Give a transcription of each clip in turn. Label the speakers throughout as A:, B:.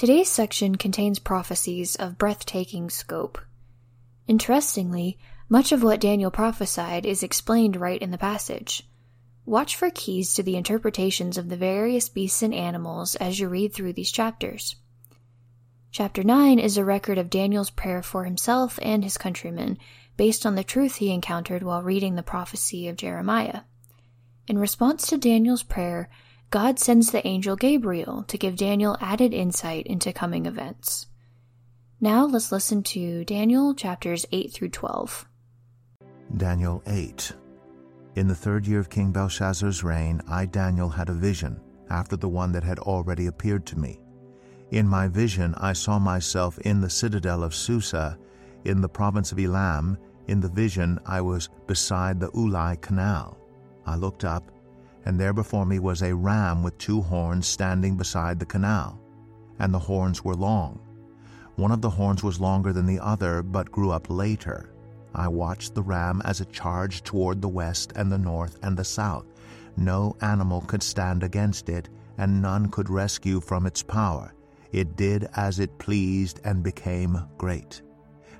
A: Today's section contains prophecies of breathtaking scope. Interestingly, much of what Daniel prophesied is explained right in the passage. Watch for keys to the interpretations of the various beasts and animals as you read through these chapters. Chapter 9 is a record of Daniel's prayer for himself and his countrymen, based on the truth he encountered while reading the prophecy of Jeremiah. In response to Daniel's prayer, God sends the angel Gabriel to give Daniel added insight into coming events. Now let's listen to Daniel chapters 8 through 12.
B: Daniel 8. In the third year of King Belshazzar's reign, I, Daniel, had a vision, after the one that had already appeared to me. In my vision, I saw myself in the citadel of Susa, in the province of Elam. In the vision, I was beside the Ulai Canal. I looked up, and there before me was a ram with two horns standing beside the canal, and the horns were long. One of the horns was longer than the other, but grew up later. I watched the ram as it charged toward the west and the north and the south. No animal could stand against it, and none could rescue from its power. It did as it pleased and became great.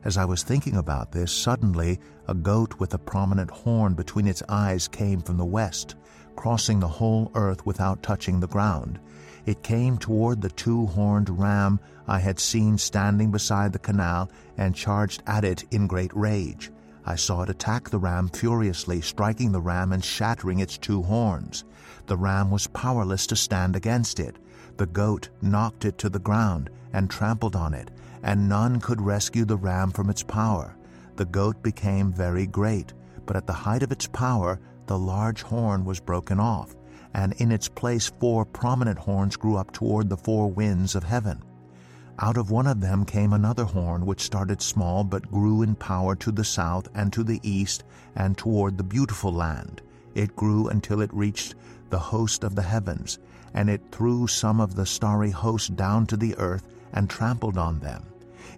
B: As I was thinking about this, suddenly a goat with a prominent horn between its eyes came from the west, crossing the whole earth without touching the ground. It came toward the two horned ram I had seen standing beside the canal and charged at it in great rage. I saw it attack the ram furiously, striking the ram and shattering its two horns. The ram was powerless to stand against it. The goat knocked it to the ground and trampled on it, and none could rescue the ram from its power. The goat became very great, but at the height of its power, the large horn was broken off, and in its place four prominent horns grew up toward the four winds of heaven. Out of one of them came another horn, which started small but grew in power to the south and to the east and toward the beautiful land. It grew until it reached the host of the heavens, and it threw some of the starry host down to the earth and trampled on them.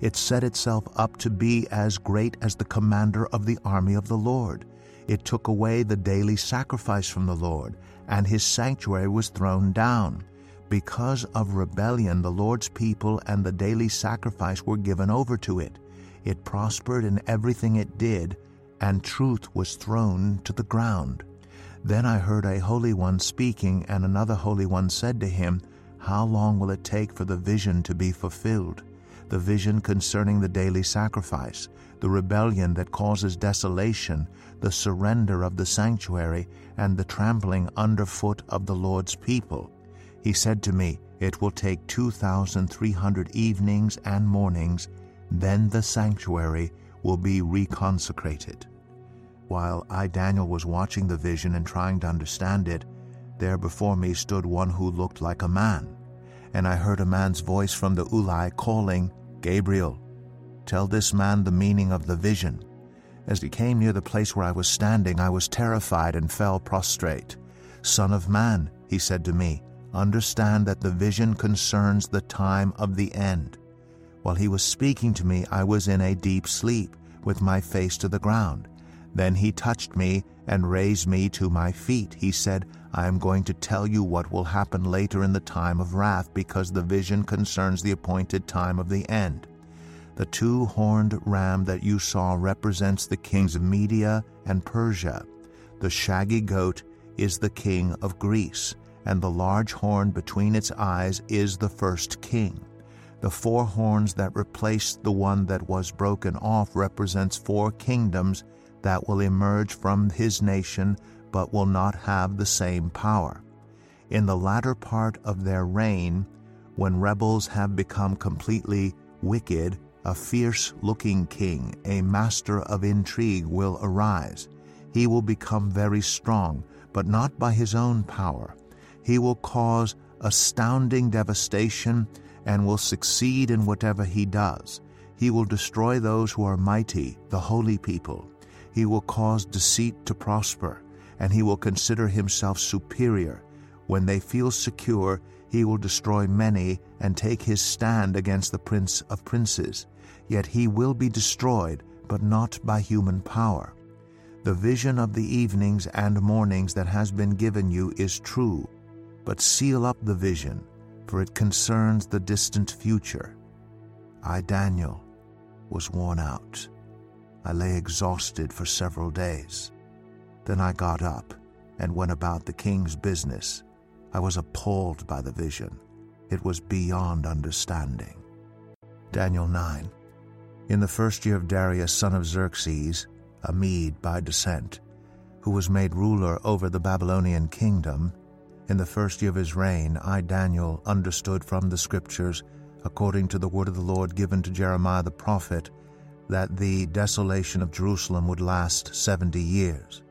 B: It set itself up to be as great as the commander of the army of the Lord. It took away the daily sacrifice from the Lord, and his sanctuary was thrown down. Because of rebellion, the Lord's people and the daily sacrifice were given over to it. It prospered in everything it did, and truth was thrown to the ground. Then I heard a holy one speaking, and another holy one said to him, How long will it take for the vision to be fulfilled? The vision concerning the daily sacrifice, the rebellion that causes desolation, the surrender of the sanctuary, and the trampling underfoot of the Lord's people. He said to me, It will take 2,300 evenings and mornings, then the sanctuary will be reconsecrated. While I, Daniel, was watching the vision and trying to understand it, there before me stood one who looked like a man. And I heard a man's voice from the Ulai calling, Gabriel, tell this man the meaning of the vision. As he came near the place where I was standing, I was terrified and fell prostrate. Son of man, he said to me, understand that the vision concerns the time of the end. While he was speaking to me, I was in a deep sleep, with my face to the ground. Then he touched me and raised me to my feet. He said, I am going to tell you what will happen later in the time of wrath, because the vision concerns the appointed time of the end. The two horned ram that you saw represents the kings of Media and Persia. The shaggy goat is the king of Greece, and the large horn between its eyes is the first king. The four horns that replaced the one that was broken off represents four kingdoms that will emerge from his nation but will not have the same power. In the latter part of their reign, when rebels have become completely wicked, a fierce looking king, a master of intrigue, will arise. He will become very strong, but not by his own power. He will cause astounding devastation and will succeed in whatever he does. He will destroy those who are mighty, the holy people. He will cause deceit to prosper, and he will consider himself superior. When they feel secure, he will destroy many and take his stand against the prince of princes. Yet he will be destroyed, but not by human power. The vision of the evenings and mornings that has been given you is true, but seal up the vision, for it concerns the distant future. I, Daniel, was worn out. I lay exhausted for several days. Then I got up and went about the king's business. I was appalled by the vision. It was beyond understanding. Daniel 9. In the first year of Darius, son of Xerxes, a Mede by descent, who was made ruler over the Babylonian kingdom, in the first year of his reign, I, Daniel, understood from the Scriptures, according to the word of the Lord given to Jeremiah the prophet, that the desolation of Jerusalem would last seventy years.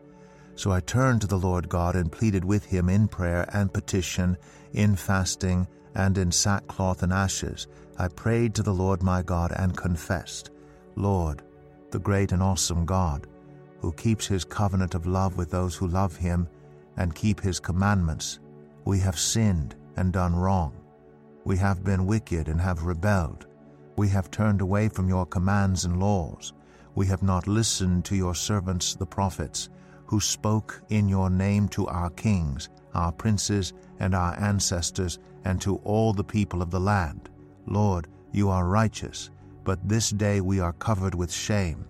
B: So I turned to the Lord God and pleaded with him in prayer and petition, in fasting, and in sackcloth and ashes. I prayed to the Lord my God and confessed, Lord, the great and awesome God, who keeps his covenant of love with those who love him and keep his commandments. We have sinned and done wrong. We have been wicked and have rebelled. We have turned away from your commands and laws. We have not listened to your servants the prophets, who spoke in your name to our kings, our princes, and our ancestors, and to all the people of the land. Lord, you are righteous but this day we are covered with shame.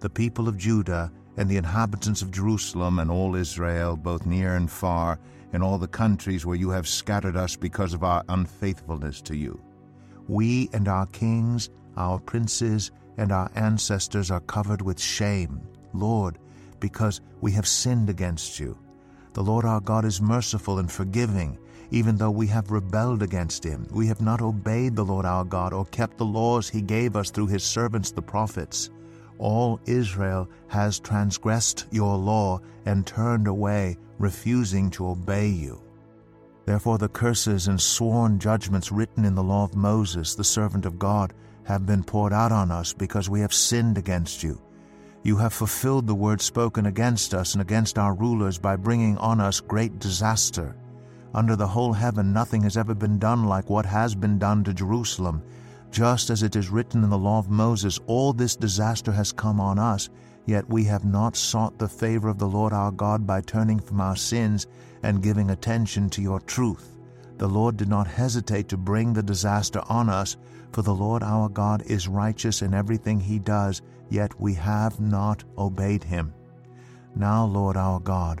B: The people of Judah and the inhabitants of Jerusalem and all Israel, both near and far, in all the countries where you have scattered us because of our unfaithfulness to you. We and our kings, our princes, and our ancestors are covered with shame, Lord, because we have sinned against you. The Lord our God is merciful and forgiving, even though we have rebelled against him. We have not obeyed the Lord our God or kept the laws he gave us through his servants the prophets. All Israel has transgressed your law and turned away, refusing to obey you. Therefore, the curses and sworn judgments written in the law of Moses, the servant of God, have been poured out on us because we have sinned against you. You have fulfilled the word spoken against us and against our rulers by bringing on us great disaster. Under the whole heaven nothing has ever been done like what has been done to Jerusalem. Just as it is written in the law of Moses, all this disaster has come on us, yet we have not sought the favor of the Lord our God by turning from our sins and giving attention to your truth. The Lord did not hesitate to bring the disaster on us, for the Lord our God is righteous in everything he does, yet we have not obeyed him. Now, Lord our God,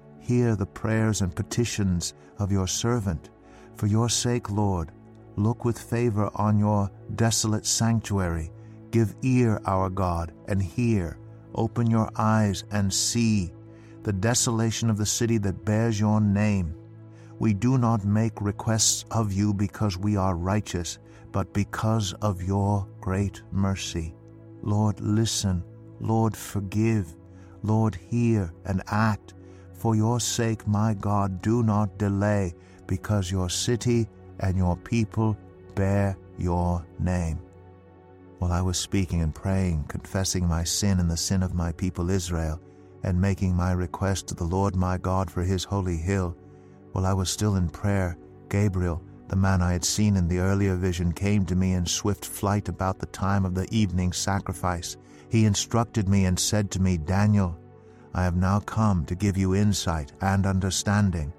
B: Hear the prayers and petitions of your servant. For your sake, Lord, look with favor on your desolate sanctuary. Give ear, our God, and hear. Open your eyes and see the desolation of the city that bears your name. We do not make requests of you because we are righteous, but because of your great mercy. Lord, listen. Lord, forgive. Lord, hear and act. For your sake, my God, do not delay, because your city and your people bear your name. While I was speaking and praying, confessing my sin and the sin of my people Israel, and making my request to the Lord my God for his holy hill, while I was still in prayer, Gabriel, the man I had seen in the earlier vision, came to me in swift flight about the time of the evening sacrifice. He instructed me and said to me, Daniel, I have now come to give you insight and understanding.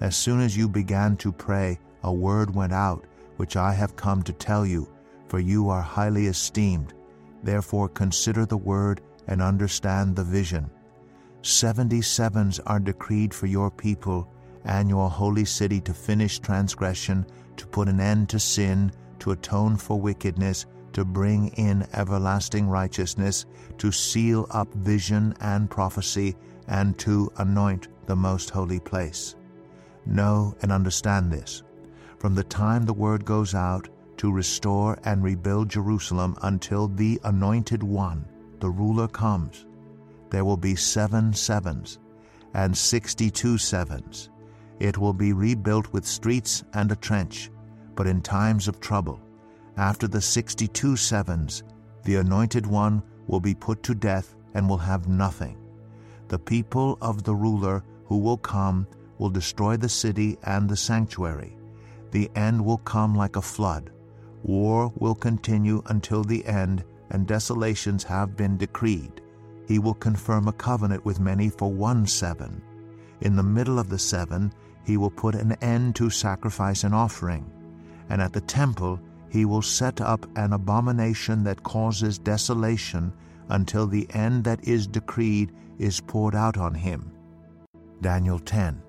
B: As soon as you began to pray, a word went out, which I have come to tell you, for you are highly esteemed. Therefore consider the word and understand the vision. Seventy sevens are decreed for your people and your holy city to finish transgression, to put an end to sin, to atone for wickedness, to bring in everlasting righteousness, to seal up vision and prophecy, and to anoint the most holy place. Know and understand this. From the time the word goes out to restore and rebuild Jerusalem until the Anointed One, the ruler, comes, there will be seven sevens and sixty-two sevens. It will be rebuilt with streets and a trench, but in times of trouble. After the sixty-two sevens, the Anointed One will be put to death and will have nothing. The people of the ruler who will come will destroy the city and the sanctuary. The end will come like a flood. War will continue until the end, and desolations have been decreed. He will confirm a covenant with many for one seven. In the middle of the seven, he will put an end to sacrifice and offering. And at the temple, he will set up an abomination that causes desolation until the end that is decreed is poured out on him. Daniel 10.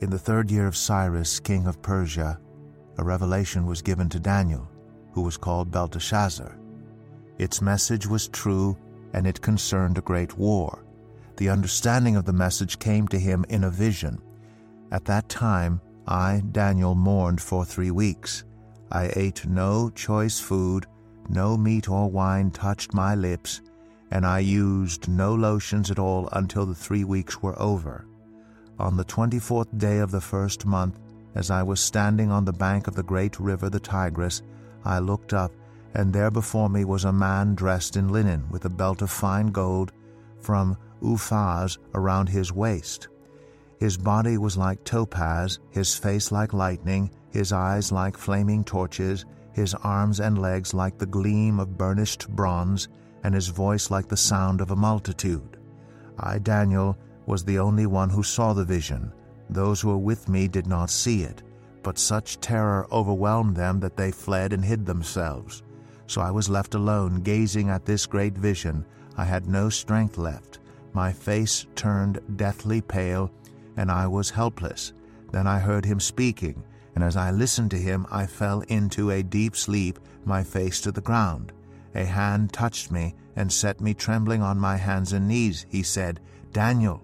B: In the third year of Cyrus, king of Persia, a revelation was given to Daniel, who was called Belteshazzar. Its message was true, and it concerned a great war. The understanding of the message came to him in a vision. At that time, I, Daniel, mourned for three weeks. I ate no choice food, no meat or wine touched my lips, and I used no lotions at all until the three weeks were over. On the twenty fourth day of the first month, as I was standing on the bank of the great river the Tigris, I looked up, and there before me was a man dressed in linen, with a belt of fine gold from Uphaz around his waist. His body was like topaz, his face like lightning, his eyes like flaming torches, his arms and legs like the gleam of burnished bronze, and his voice like the sound of a multitude. I, Daniel, was the only one who saw the vision. Those who were with me did not see it, but such terror overwhelmed them that they fled and hid themselves. So I was left alone, gazing at this great vision. I had no strength left. My face turned deathly pale, and I was helpless. Then I heard him speaking, and as I listened to him, I fell into a deep sleep, my face to the ground. A hand touched me and set me trembling on my hands and knees. He said, Daniel,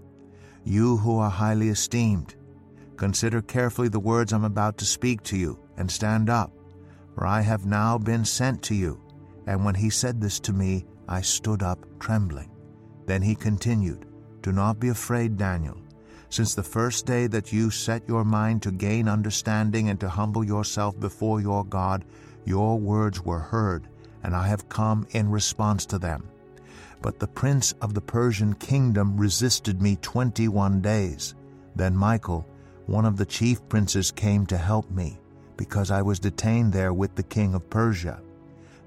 B: you who are highly esteemed, consider carefully the words I'm about to speak to you, and stand up, for I have now been sent to you. And when he said this to me, I stood up trembling. Then he continued, Do not be afraid, Daniel. Since the first day that you set your mind to gain understanding and to humble yourself before your God, your words were heard, and I have come in response to them. But the prince of the Persian kingdom resisted me twenty one days. Then Michael, one of the chief princes, came to help me, because I was detained there with the king of Persia.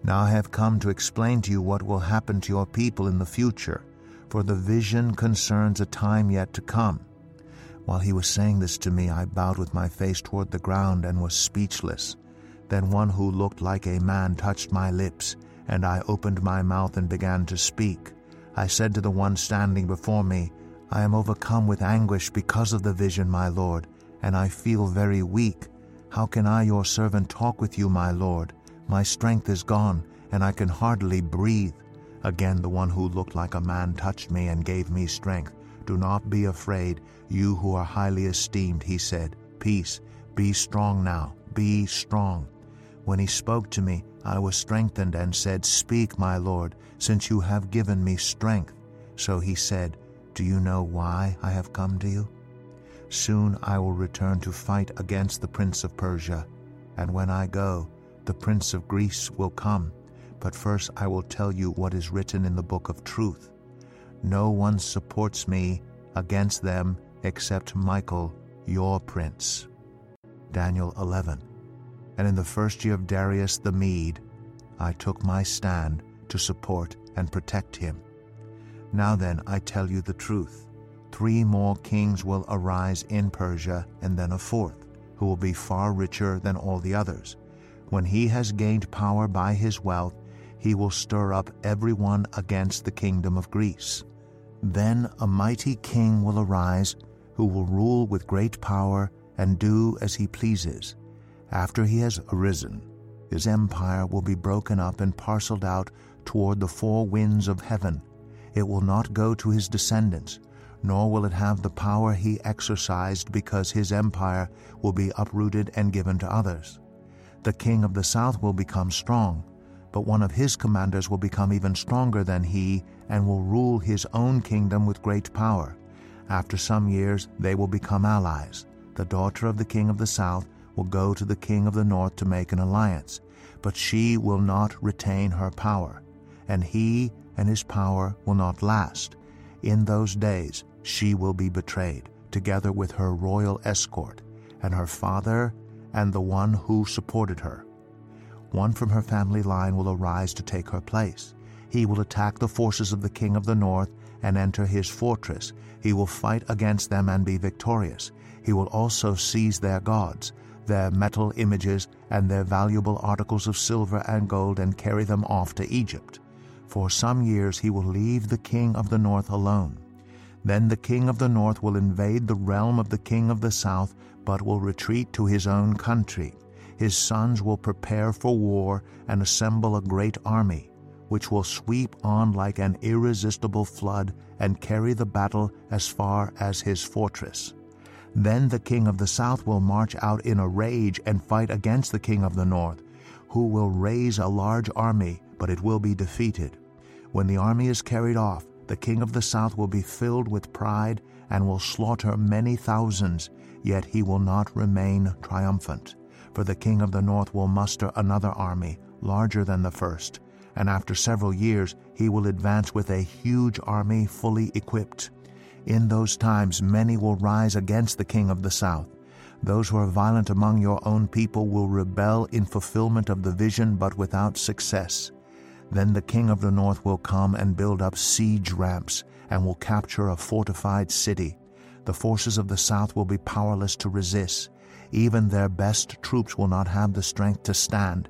B: Now I have come to explain to you what will happen to your people in the future, for the vision concerns a time yet to come. While he was saying this to me, I bowed with my face toward the ground and was speechless. Then one who looked like a man touched my lips, and I opened my mouth and began to speak. I said to the one standing before me, I am overcome with anguish because of the vision, my Lord, and I feel very weak. How can I, your servant, talk with you, my Lord? My strength is gone, and I can hardly breathe. Again the one who looked like a man touched me and gave me strength. Do not be afraid, you who are highly esteemed, he said. Peace, be strong now, be strong. When he spoke to me, I was strengthened and said, Speak, my Lord, since you have given me strength. So he said, Do you know why I have come to you? Soon I will return to fight against the prince of Persia, and when I go, the prince of Greece will come. But first I will tell you what is written in the book of truth. No one supports me against them except Michael, your prince. Daniel 11 and in the first year of Darius the Mede, I took my stand to support and protect him. Now then, I tell you the truth. Three more kings will arise in Persia, and then a fourth, who will be far richer than all the others. When he has gained power by his wealth, he will stir up everyone against the kingdom of Greece. Then a mighty king will arise, who will rule with great power and do as he pleases after he has arisen, his empire will be broken up and parceled out toward the four winds of heaven. It will not go to his descendants, nor will it have the power he exercised because his empire will be uprooted and given to others. The king of the south will become strong, but one of his commanders will become even stronger than he and will rule his own kingdom with great power. After some years they will become allies. The daughter of the king of the south will go to the king of the north to make an alliance, but she will not retain her power, and he and his power will not last. In those days she will be betrayed, together with her royal escort, and her father and the one who supported her. One from her family line will arise to take her place. He will attack the forces of the king of the north and enter his fortress. He will fight against them and be victorious. He will also seize their gods, their metal images, and their valuable articles of silver and gold, and carry them off to Egypt. For some years he will leave the king of the north alone. Then the king of the north will invade the realm of the king of the south, but will retreat to his own country. His sons will prepare for war and assemble a great army, which will sweep on like an irresistible flood and carry the battle as far as his fortress. Then the king of the south will march out in a rage and fight against the king of the north, who will raise a large army, but it will be defeated. When the army is carried off, the king of the south will be filled with pride and will slaughter many thousands, yet he will not remain triumphant. For the king of the north will muster another army, larger than the first, and after several years he will advance with a huge army fully equipped. In those times many will rise against the king of the south. Those who are violent among your own people will rebel in fulfillment of the vision, but without success. Then the king of the north will come and build up siege ramps and will capture a fortified city. The forces of the south will be powerless to resist. Even their best troops will not have the strength to stand.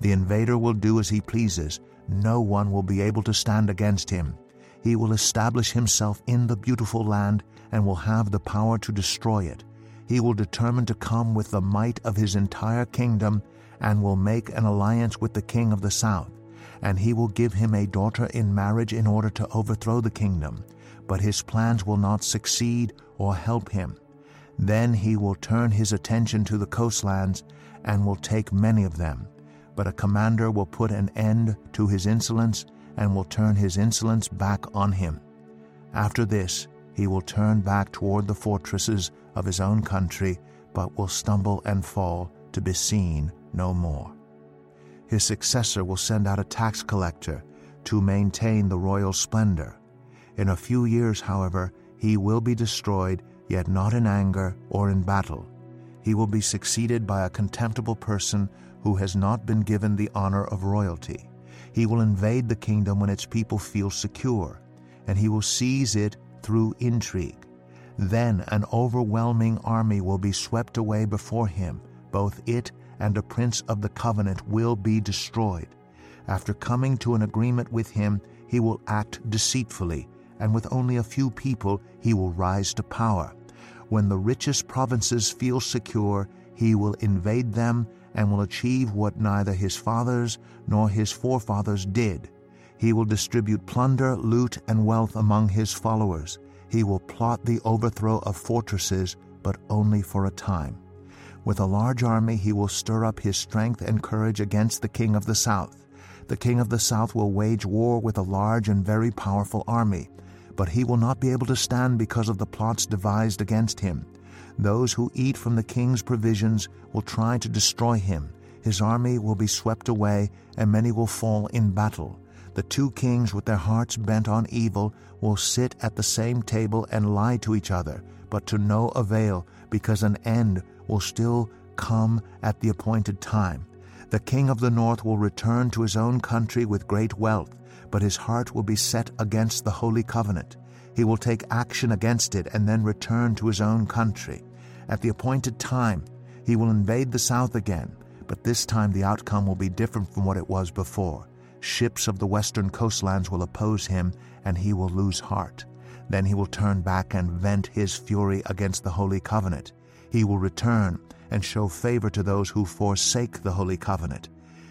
B: The invader will do as he pleases. No one will be able to stand against him. He will establish himself in the beautiful land and will have the power to destroy it. He will determine to come with the might of his entire kingdom and will make an alliance with the king of the south. And he will give him a daughter in marriage in order to overthrow the kingdom. But his plans will not succeed or help him. Then he will turn his attention to the coastlands and will take many of them. But a commander will put an end to his insolence and will turn his insolence back on him. After this, he will turn back toward the fortresses of his own country, but will stumble and fall to be seen no more. His successor will send out a tax collector to maintain the royal splendor. In a few years, however, he will be destroyed, yet not in anger or in battle. He will be succeeded by a contemptible person who has not been given the honor of royalty. He will invade the kingdom when its people feel secure, and he will seize it through intrigue. Then an overwhelming army will be swept away before him. Both it and a prince of the covenant will be destroyed. After coming to an agreement with him, he will act deceitfully, and with only a few people he will rise to power. When the richest provinces feel secure, he will invade them and will achieve what neither his fathers nor his forefathers did. He will distribute plunder, loot, and wealth among his followers. He will plot the overthrow of fortresses, but only for a time. With a large army he will stir up his strength and courage against the king of the south. The king of the south will wage war with a large and very powerful army, but he will not be able to stand because of the plots devised against him. Those who eat from the king's provisions will try to destroy him. His army will be swept away, and many will fall in battle. The two kings, with their hearts bent on evil, will sit at the same table and lie to each other, but to no avail, because an end will still come at the appointed time. The king of the north will return to his own country with great wealth, but his heart will be set against the holy covenant. He will take action against it and then return to his own country. At the appointed time, he will invade the south again, but this time the outcome will be different from what it was before. Ships of the western coastlands will oppose him, and he will lose heart. Then he will turn back and vent his fury against the Holy Covenant. He will return and show favor to those who forsake the Holy Covenant.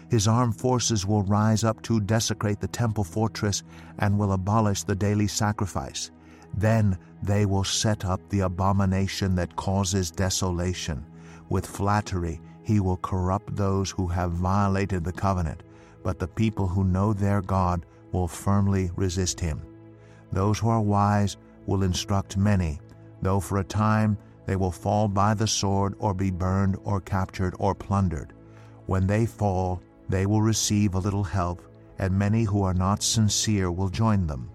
B: His armed forces will rise up to desecrate the temple fortress and will abolish the daily sacrifice. Then they will set up the abomination that causes desolation. With flattery he will corrupt those who have violated the covenant, but the people who know their God will firmly resist him. Those who are wise will instruct many, though for a time they will fall by the sword or be burned or captured or plundered. When they fall, they will receive a little help, and many who are not sincere will join them.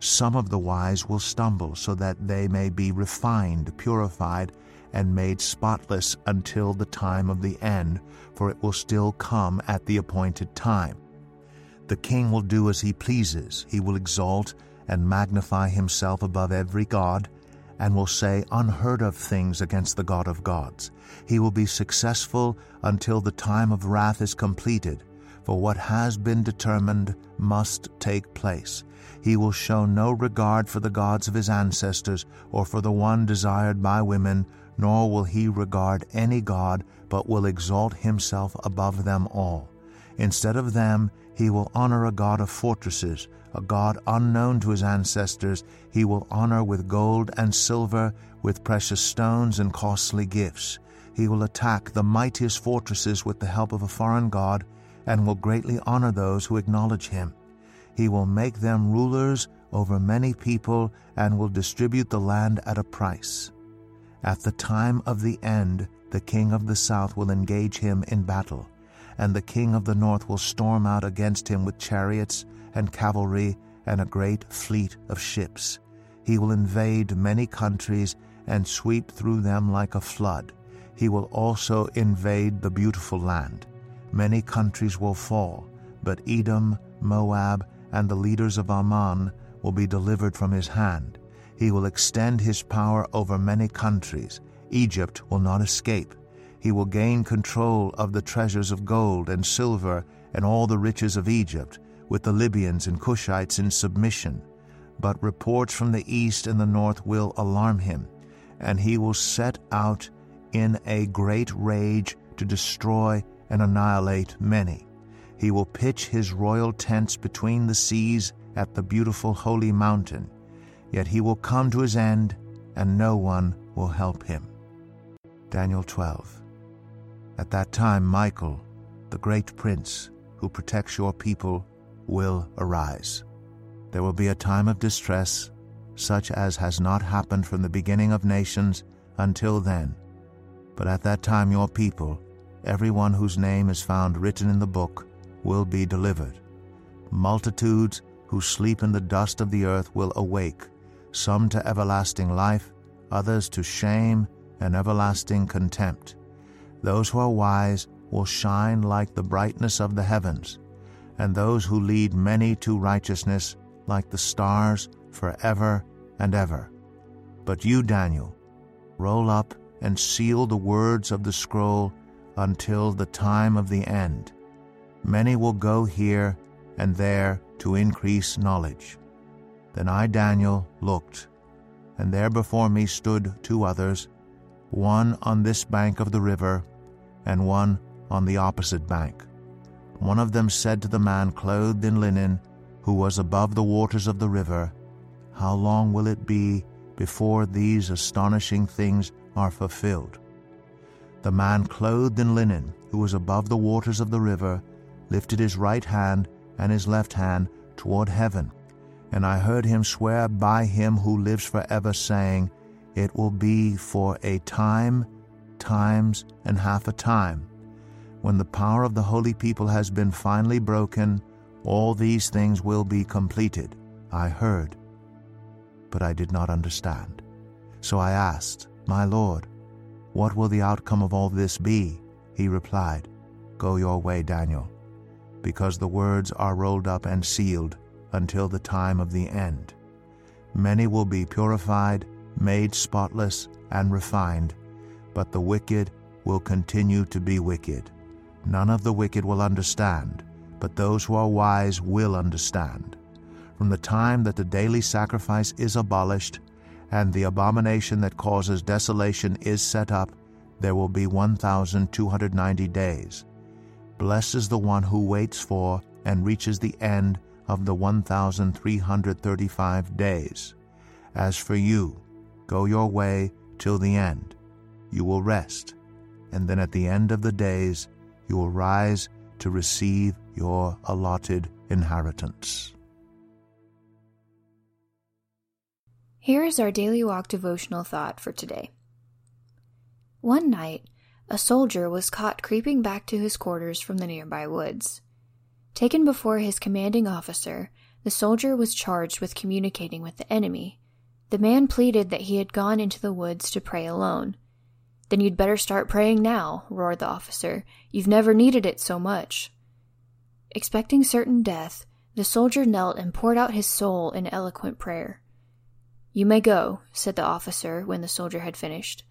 B: Some of the wise will stumble so that they may be refined, purified, and made spotless until the time of the end, for it will still come at the appointed time. The king will do as he pleases. He will exalt and magnify himself above every god, and will say unheard of things against the God of gods. He will be successful until the time of wrath is completed, for what has been determined must take place. He will show no regard for the gods of his ancestors or for the one desired by women, nor will he regard any god, but will exalt himself above them all. Instead of them, he will honor a god of fortresses, a God unknown to his ancestors, he will honor with gold and silver, with precious stones and costly gifts. He will attack the mightiest fortresses with the help of a foreign God, and will greatly honor those who acknowledge him. He will make them rulers over many people, and will distribute the land at a price. At the time of the end, the king of the south will engage him in battle, and the king of the north will storm out against him with chariots and cavalry and a great fleet of ships. He will invade many countries and sweep through them like a flood. He will also invade the beautiful land. Many countries will fall, but Edom, Moab, and the leaders of Ammon will be delivered from his hand. He will extend his power over many countries. Egypt will not escape. He will gain control of the treasures of gold and silver and all the riches of Egypt with the Libyans and Cushites in submission. But reports from the east and the north will alarm him, and he will set out in a great rage to destroy and annihilate many. He will pitch his royal tents between the seas at the beautiful holy mountain. Yet he will come to his end, and no one will help him. Daniel 12. At that time, Michael, the great prince who protects your people, will arise. There will be a time of distress, such as has not happened from the beginning of nations until then. But at that time your people, everyone whose name is found written in the book, will be delivered. Multitudes who sleep in the dust of the earth will awake, some to everlasting life, others to shame and everlasting contempt. Those who are wise will shine like the brightness of the heavens and those who lead many to righteousness like the stars forever and ever. But you, Daniel, roll up and seal the words of the scroll until the time of the end. Many will go here and there to increase knowledge. Then I, Daniel, looked, and there before me stood two others, one on this bank of the river, and one on the opposite bank. One of them said to the man clothed in linen, who was above the waters of the river, How long will it be before these astonishing things are fulfilled? The man clothed in linen, who was above the waters of the river, lifted his right hand and his left hand toward heaven. And I heard him swear by him who lives forever, saying, It will be for a time, times, and half a time when the power of the holy people has been finally broken, all these things will be completed. I heard, but I did not understand. So I asked, My Lord, what will the outcome of all this be? He replied, Go your way, Daniel, because the words are rolled up and sealed until the time of the end. Many will be purified, made spotless, and refined, but the wicked will continue to be wicked. None of the wicked will understand, but those who are wise will understand. From the time that the daily sacrifice is abolished, and the abomination that causes desolation is set up, there will be 1,290 days. Blessed is the one who waits for and reaches the end of the 1,335 days. As for you, go your way till the end. You will rest, and then at the end of the days you will rise to receive your allotted inheritance.
A: Here is our daily walk devotional thought for today. One night, a soldier was caught creeping back to his quarters from the nearby woods. Taken before his commanding officer, the soldier was charged with communicating with the enemy. The man pleaded that he had gone into the woods to pray alone. Then you'd better start praying now, roared the officer. You've never needed it so much. Expecting certain death, the soldier knelt and poured out his soul in eloquent prayer. You may go, said the officer when the soldier had finished.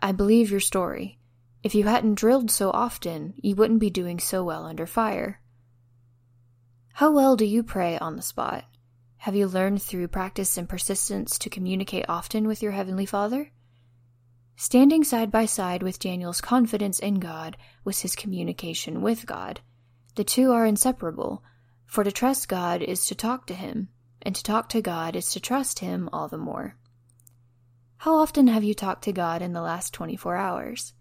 A: I believe your story. If you hadn't drilled so often, you wouldn't be doing so well under fire. How well do you pray on the spot? Have you learned through practice and persistence to communicate often with your Heavenly Father? Standing side by side with Daniel's confidence in God was his communication with God. The two are inseparable, for to trust God is to talk to Him, and to talk to God is to trust Him all the more. How often have you talked to God in the last 24 hours?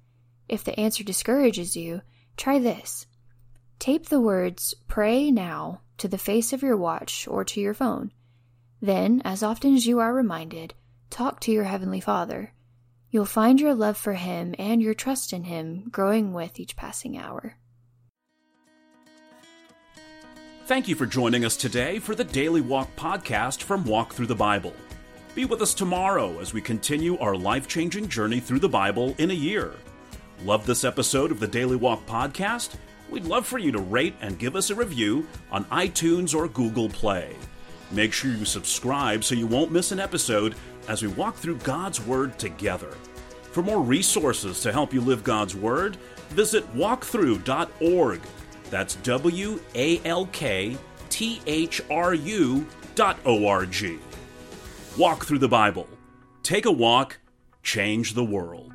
A: If the answer discourages you, try this. Tape the words Pray Now to the face of your watch or to your phone. Then, as often as you are reminded, talk to your Heavenly Father. You'll find your love for Him and your trust in Him growing with each passing hour.
C: Thank you for joining us today for the Daily Walk podcast from Walk Thru the Bible. Be with us tomorrow as we continue our life changing journey through the Bible in a year. Love this episode of the Daily Walk podcast? We'd love for you to rate and give us a review on iTunes or Google Play. Make sure you subscribe so you won't miss an episode as we walk through God's Word together. For more resources to help you live God's Word, visit walkthru.org. That's W A L K T H R U dot O R G. Walk Thru the Bible. Take a walk, change the world.